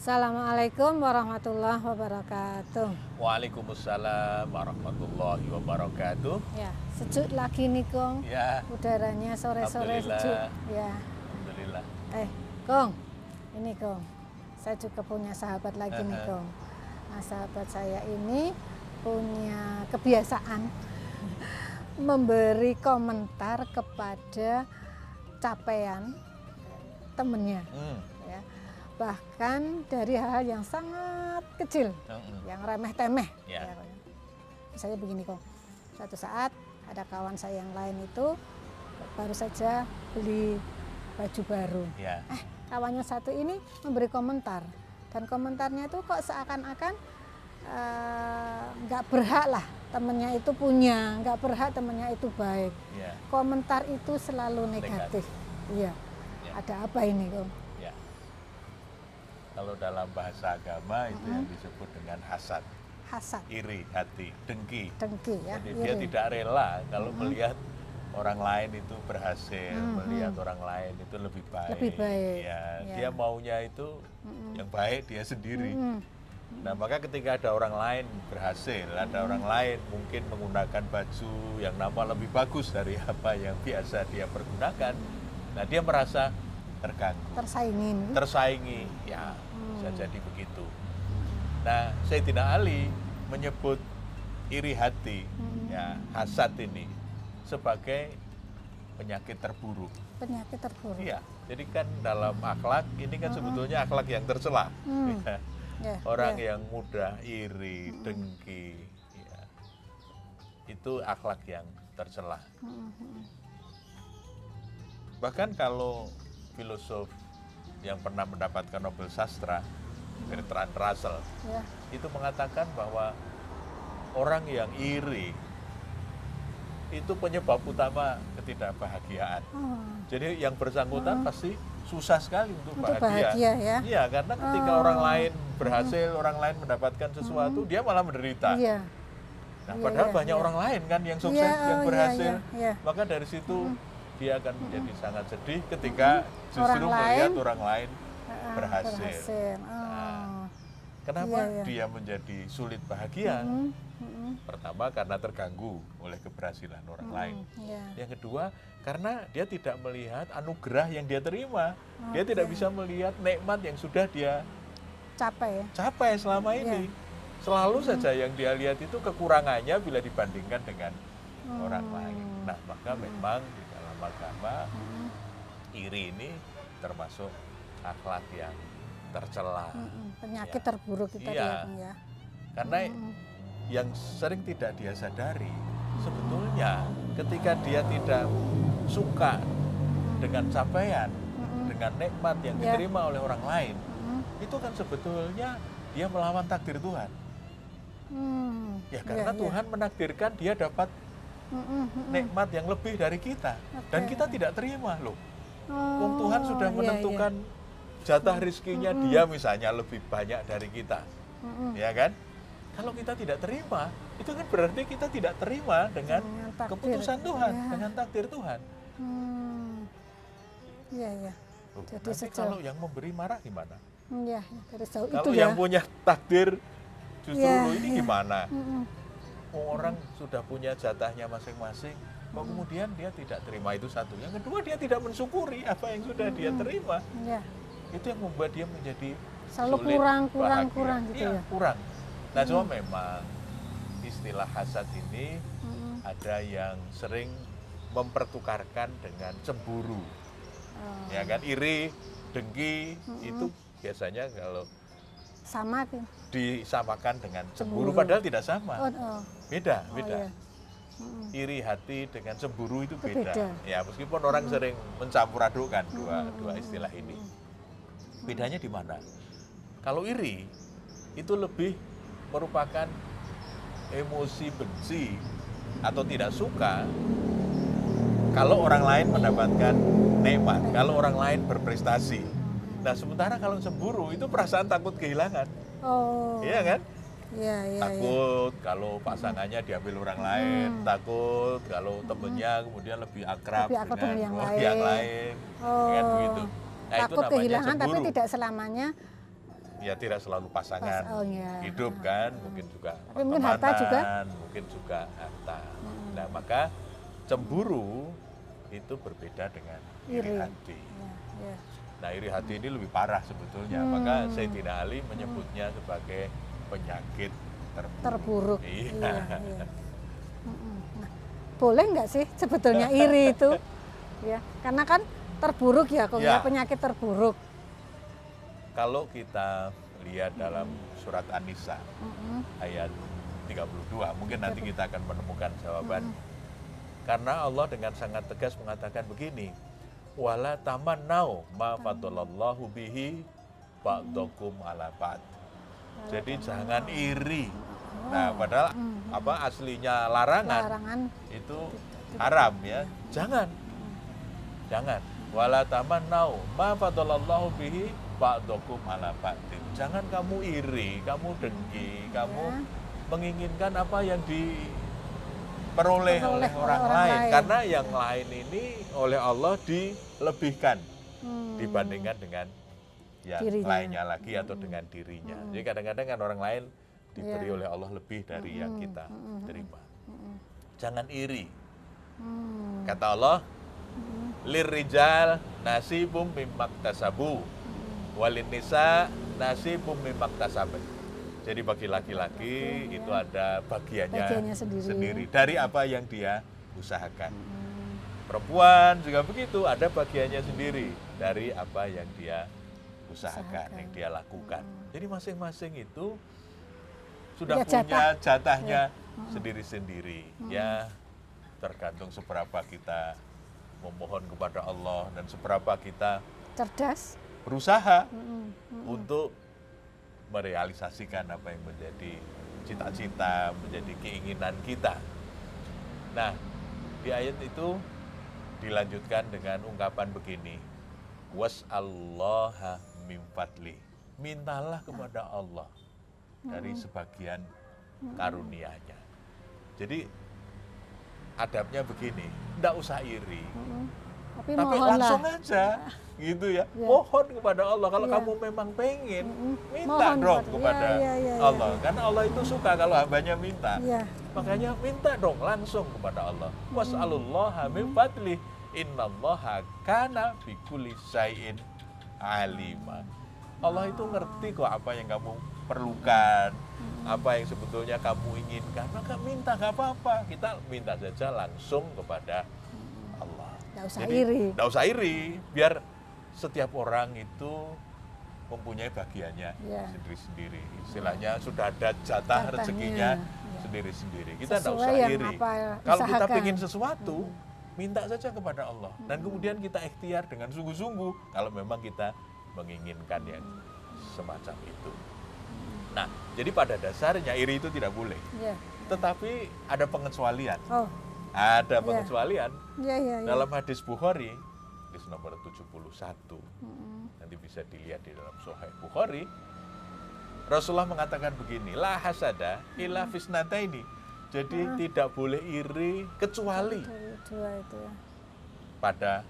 Assalamualaikum warahmatullahi wabarakatuh. Waalaikumsalam warahmatullahi wabarakatuh. Ya, sejuk lagi nih Kong. Ya, Udaranya sore-sore sejuk. Ya. alhamdulillah. Eh, Kong. Ini Kong. Saya juga punya sahabat lagi nih Aha. Kong. Nah, sahabat saya ini punya kebiasaan memberi komentar kepada capaian temennya Hmm. Ya. Bahkan dari hal yang sangat kecil hmm, yang remeh temeh. Ya. Misalnya begini kok, suatu saat ada kawan saya yang lain itu baru saja beli baju baru. Ya, Eh, kawannya satu ini memberi komentar dan komentarnya itu kok seakan-akan eh, nggak berhak lah temennya itu punya, nggak berhak temennya itu baik. ya, Komentar itu selalu negatif. Iya. Ya. Ada apa ini kok? Kalau dalam bahasa agama itu yang disebut dengan hasad, Hasad, iri hati, dengki. dengki ya. Jadi dia iri. tidak rela kalau melihat orang lain itu berhasil, Mhm. melihat orang lain itu lebih baik. Lebih baik, Ya, ya. dia maunya itu yang baik dia sendiri. Mm-mm. Nah, maka ketika ada orang lain berhasil, ada orang lain mungkin menggunakan baju yang nama lebih bagus dari apa yang biasa dia pergunakan, nah dia merasa terganggu, tersaingin. tersaingi, ya bisa jadi begitu. Nah, Sayyidina Ali menyebut iri hati, ya hasad ini sebagai penyakit terburuk. penyakit terburuk. Iya, jadi kan dalam akhlak ini kan sebetulnya akhlak yang tercela. Hmm. Ya. Ya, Orang ya. yang mudah iri, dengki, ya, itu akhlak yang tercela. Mm, mm, Bahkan kalau filosof yang pernah mendapatkan Nobel Sastra, Bertrand Russell, ya. itu mengatakan bahwa orang yang iri itu penyebab utama ketidakbahagiaan. Oh, Jadi yang bersangkutan pasti susah sekali untuk, Untuk bahagia, ya. Iya, karena ketika Oh. orang lain berhasil, orang lain mendapatkan sesuatu, dia malah menderita. Iya. Nah, Iya, padahal iya, banyak iya. orang lain kan yang sukses, Iya, yang oh, iya, berhasil. iya, iya. Maka dari situ dia akan menjadi sangat sedih ketika justru Orang melihat lain, orang lain berhasil. berhasil. Oh. Nah, Kenapa Iya, iya. dia menjadi sulit bahagia? Mm, mm, Pertama karena terganggu oleh keberhasilan orang lain. ya. Yang kedua, karena dia tidak melihat anugerah yang dia terima. Dia tidak bisa melihat nikmat yang sudah dia Capek ya. capai selama Iya. ini. Selalu saja yang dia lihat itu kekurangannya bila dibandingkan dengan orang lain. Nah, maka memang agama iri ini termasuk akhlak yang tercela. Mm, mm, Penyakit Ya. terburuk Iya. ya, ya. Karena yang sering tidak dia sadari, sebetulnya ketika dia tidak suka dengan capaian, dengan nikmat yang Ya. diterima oleh orang lain, Mm, itu kan sebetulnya dia melawan takdir Tuhan. mm, Ya iya, karena iya. Tuhan menakdirkan dia dapat. Nikmat yang lebih dari kita dan Oke. kita tidak terima loh. Oh, Wong Tuhan sudah iya, menentukan jatah rizkinya dia misalnya lebih banyak dari kita, iya. Mm, mm. ya kan? Kalau kita tidak terima, itu kan berarti kita tidak terima dengan Dengan takdir. keputusan Tuhan, Ya. dengan takdir Tuhan. Hmm. Iya, iya. Loh, Jadi nanti sejauh- kalau yang memberi marah gimana? Hmm, Iya, dari jauh Kalau itu ya. yang punya takdir justru Ya, "Loh, ini ya. gimana? Mm, mm. Oh, orang sudah punya jatahnya masing-masing, kok Hmm. kemudian dia tidak terima itu satu. Yang kedua dia tidak mensyukuri apa yang sudah Hmm. dia terima. Iya. Itu yang membuat dia menjadi Selalu sulit kurang, kurang, bahagia. kurang gitu Iya, ya. kurang. Nah, cuma memang istilah hasad ini Mm, mm. ada yang sering mempertukarkan dengan cemburu. Oh, Ya kan iri, dengki itu biasanya kalau sama kan? disamakan dengan cemburu, Cemburu. padahal tidak sama. Oh, oh. Beda, Oh, beda. iya. Mm, iri hati dengan cemburu itu beda. beda. Ya meskipun orang sering mencampur adukan dua dua istilah ini. Bedanya di mana? Kalau iri itu lebih merupakan emosi benci atau tidak suka kalau orang lain mendapatkan nikmat, kalau orang lain berprestasi. Nah, sementara kalau cemburu itu perasaan takut kehilangan. Oh. Iya kan? Iya, iya, iya. takut kalau pasangannya diambil orang lain, takut kalau temennya kemudian lebih akrab, Lebih akrab dengan dengan yang lain. yang lain, Oh. kan begitu. Nah, itu Takut namanya kehilangan tapi cemburu. tidak selamanya ya tidak selalu pasangan Pas- oh, iya. hidup kan, mungkin juga Tapi mungkin harta juga. mungkin juga harta. Nah, maka cemburu itu berbeda dengan iri Iri. hati. Ya, ya. Nah, iri hati ini lebih parah sebetulnya. Hmm. Maka Sayyidina Ali menyebutnya sebagai penyakit terburuk. Terburuk. Iya. iya. Mm-mm. Nah, boleh nggak sih sebetulnya iri itu? Ya, karena kan terburuk ya, kok ya Ya. penyakit terburuk. Kalau kita lihat dalam surat An-Nisa Mm-mm. ayat 32, mungkin nanti kita akan menemukan jawaban. Karena Allah dengan sangat tegas mengatakan begini, wala tamannau ma fadalallahu bihi ba'dakum ala ba'd. Jadi jangan iri. Nah, padahal apa aslinya larangan Larangan itu haram ya. Jangan. Jangan. Wala tamannau ma fadalallahu bihi ba'dakum ala ba'din. Jangan kamu iri, kamu dengki, kamu Ya. menginginkan apa yang diperoleh Peroleh oleh orang, orang lain. lain. Karena yang lain ini oleh Allah dilebihkan Hmm. dibandingkan dengan yang Dirinya. Hmm. lainnya lagi atau dengan dirinya. Jadi kadang-kadang kan orang lain diberi Ya. oleh Allah lebih dari yang Hmm, kita hmm, hmm, terima. Mm-mm. Jangan iri. Hmm. Kata Allah, lirrijal nasibum mimmak tasabu walin nisa nasibum mimmak tasabat. Jadi bagi laki-laki Laki-laki, itu ya. ada bagiannya, Bagiannya sendiri. dari apa yang dia usahakan. Hmm. Perempuan juga begitu, ada bagiannya sendiri dari apa yang dia usahakan, Usahakan. yang dia lakukan. Hmm. Jadi masing-masing itu sudah Punya punya jatah. Hmm. jatahnya sendiri-sendiri. Ya, tergantung seberapa kita memohon kepada Allah dan seberapa kita Cerdas. berusaha Mm-mm. Mm-mm. untuk merealisasikan apa yang menjadi cita-cita, menjadi keinginan kita. Nah, di ayat itu dilanjutkan dengan ungkapan begini. Was'allaha min fadli. Mintalah kepada Allah dari sebagian karunia-Nya. Jadi adabnya begini, tidak usah iri. Tapi, tapi langsung aja gitu ya. Ya. Mohon kepada Allah kalau Ya. kamu memang pengen minta Mohon dong kepada- ya, ya, ya, ya. Allah. Karena Allah itu suka kalau hambanya minta. Iya. Makanya minta dong langsung kepada Allah. Was'alullaha min fadli. Innallaha kana bi kulli syai'in alima. Allah itu ngerti kok apa yang kamu perlukan, apa yang sebetulnya kamu inginkan. Maka minta nggak apa-apa. Kita minta saja langsung kepada Allah. Nggak usah Jadi, iri. nggak usah iri, biar setiap orang itu mempunyai bagiannya Iya. sendiri-sendiri. Istilahnya sudah ada jatah rezekinya iya. sendiri-sendiri. Kita tidak usah iri. Kalau kita ingin sesuatu, minta saja kepada Allah. Dan kemudian kita ikhtiar dengan sungguh-sungguh kalau memang kita menginginkan yang semacam itu. Nah, jadi pada dasarnya iri itu tidak boleh. Iya. Tetapi ada pengecualian. Oh, Ada Iya. pengecualian iya iya. iya. dalam hadis Bukhari, hadis nomor 71, Mm-mm. nanti bisa dilihat di dalam Sahih Bukhari, Rasulullah mengatakan begini, la hasada illa fisnata ini. Jadi tidak boleh iri kecuali Dua, itu ya. pada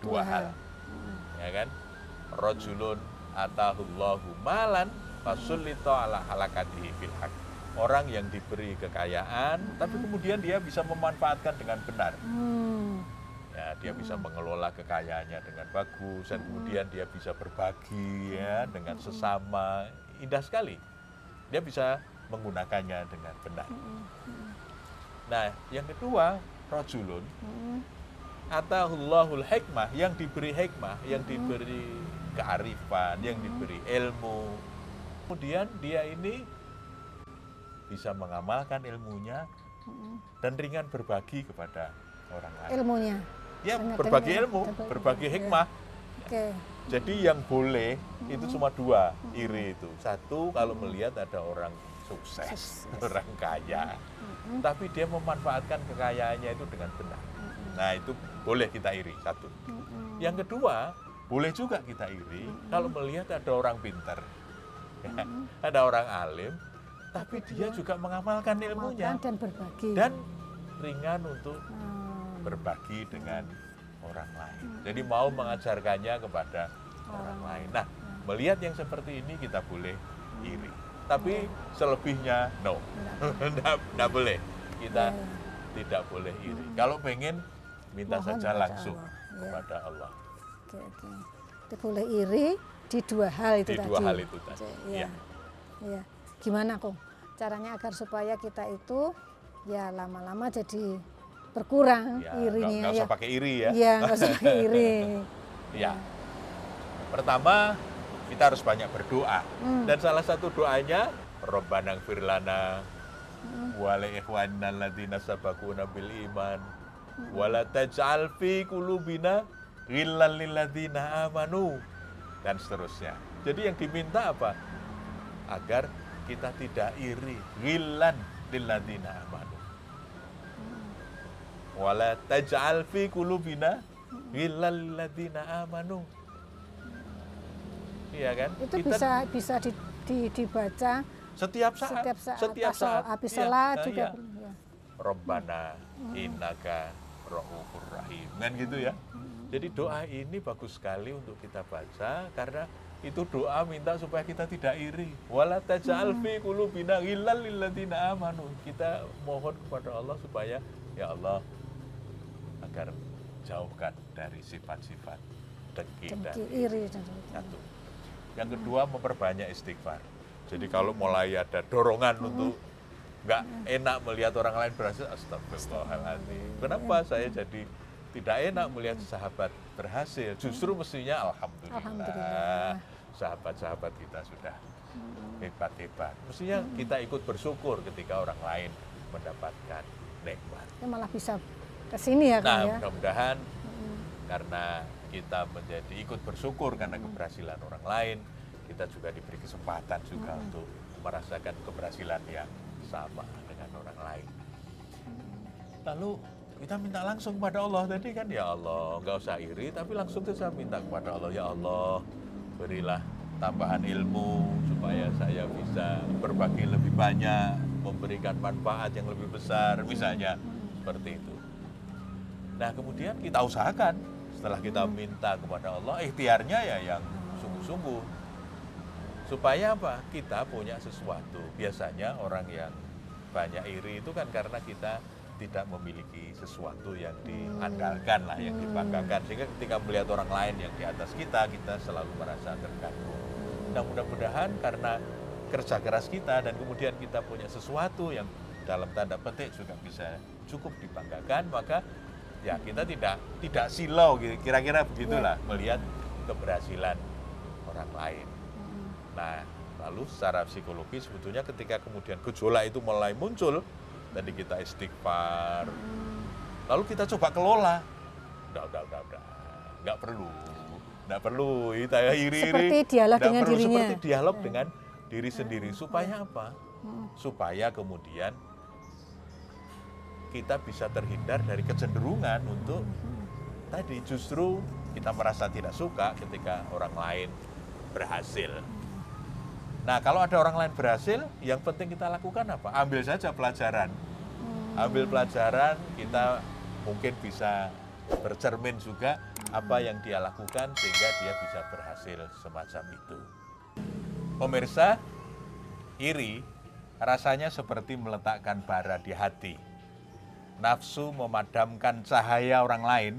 dua Dua hal. hal. Ya kan? Rajulun atahullahu malan fasulito ala halakatihi fil haq. Orang yang diberi kekayaan, tapi kemudian dia bisa memanfaatkan dengan benar. Hmm. ya dia bisa mengelola kekayaannya dengan bagus dan kemudian dia bisa berbagi ya dengan sesama. Indah sekali. Dia bisa menggunakannya dengan benar. Nah yang kedua rojulun atahullahul hikmah yang diberi hikmah yang diberi kearifan yang diberi ilmu. Kemudian dia ini bisa mengamalkan ilmunya dan ringan berbagi kepada orang lain Ilmunya. ya Dengan- berbagi dengan- ilmu, berbagi- berbagi ya. hikmah. Oke. Jadi yang boleh itu cuma dua iri itu. Satu kalau melihat ada orang sukses, Sukses. orang kaya, tapi dia memanfaatkan kekayaannya itu dengan benar. Nah itu boleh kita iri satu. Yang kedua boleh juga kita iri kalau melihat ada orang pintar, ya, ada orang alim, tapi dia juga mengamalkan ilmunya dan berbagi. dan ringan untuk Hmm. berbagi dengan orang lain. Jadi mau mengajarkannya kepada orang lain. Nah, melihat yang seperti ini kita boleh iri. Tapi selebihnya no, tidak boleh. Kita Ya, ya. tidak boleh iri. Kalau pengen minta Mohon saja langsung Allah. Ya. kepada Allah. Oke, oke. Itu boleh iri di dua hal itu Di tadi. dua hal itu tadi, Iya. iya. Iya. Gimana kok caranya agar supaya kita itu ya lama-lama jadi berkurang Ya, irinya nggak- nggak ya. usah pakai iri ya. Iya, nggak usah pakai iri. Ya. Pertama, kita harus banyak berdoa. Hmm. Dan salah satu doanya, Rabbana gfir lana Hmm. wa li ikhwanina alladziina sabaquna bil iman Hmm. wa la taj'al fi qulubina ghillan lil ladzina amanu dan seterusnya. Jadi yang diminta apa? Agar kita tidak iri, ghillan lil ladzina amanu. Hmm. Wa la taj'al fi qulubina ghillan lil ladzina amanu. Iya kan? Itu Kita bisa bisa di, di- dibaca setiap saat, setiap saat, setiap saat. habis Iya, sholat nah, juga. iya. perlu, ya. Robbana innaka ra'ufur rahim. Kan gitu ya. Jadi doa ini bagus sekali untuk kita baca karena itu doa minta supaya kita tidak iri. Wala taj'al fi qulubina ghillal lil ladzina amanu. Kita mohon kepada Allah supaya ya Allah agar jauhkan dari sifat-sifat dengki dan iri dan satu. Yang kedua memperbanyak istighfar. Jadi kalau mulai ada dorongan untuk nggak enak melihat orang lain berhasil, astagfirullahaladzim. Kenapa saya jadi tidak enak melihat sahabat berhasil? Justru mestinya alhamdulillah. Alhamdulillah. Sahabat-sahabat kita sudah hebat-hebat. Mestinya kita ikut bersyukur ketika orang lain mendapatkan nikmat. Ya malah bisa ke sini ya kan Nah, ya. mudah-mudahan karena kita menjadi ikut bersyukur karena keberhasilan orang lain, kita juga diberi kesempatan juga untuk merasakan keberhasilan yang sama dengan orang lain. Lalu kita minta langsung kepada Allah tadi kan ya Allah nggak usah iri tapi langsung saja minta kepada Allah ya Allah berilah tambahan ilmu supaya saya bisa berbagi lebih banyak memberikan manfaat yang lebih besar misalnya seperti itu Nah kemudian kita usahakan setelah kita minta kepada Allah, ikhtiarnya ya yang sungguh-sungguh. Supaya apa? Kita punya sesuatu. Biasanya orang yang banyak iri itu kan karena kita tidak memiliki sesuatu yang diandalkan lah, yang dibanggakan. Sehingga ketika melihat orang lain yang di atas kita, kita selalu merasa terganggu. Nah mudah-mudahan karena kerja keras kita dan kemudian kita punya sesuatu yang dalam tanda petik juga bisa cukup dibanggakan, maka ya kita tidak tidak silau gitu. kira-kira begitulah melihat keberhasilan orang lain. Nah, lalu secara psikologi sebetulnya ketika kemudian gejolak itu mulai muncul, tadi kita istighfar, lalu kita coba kelola. Udah, udah, udah, udah. Nggak perlu. Nggak perlu kita iri-iri. Seperti dialog Nggak dengan perlu. dirinya. Seperti dialog dengan diri sendiri. Supaya apa? Hmm. Supaya kemudian kita bisa terhindar dari kecenderungan untuk tadi justru kita merasa tidak suka ketika orang lain berhasil. Nah, kalau ada orang lain berhasil, yang penting kita lakukan apa? Ambil saja pelajaran. Ambil pelajaran, kita mungkin bisa bercermin juga apa yang dia lakukan sehingga dia bisa berhasil semacam itu. Pemirsa, iri rasanya seperti meletakkan bara di hati. Nafsu memadamkan cahaya orang lain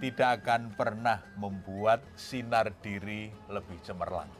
tidak akan pernah membuat sinar diri lebih cemerlang.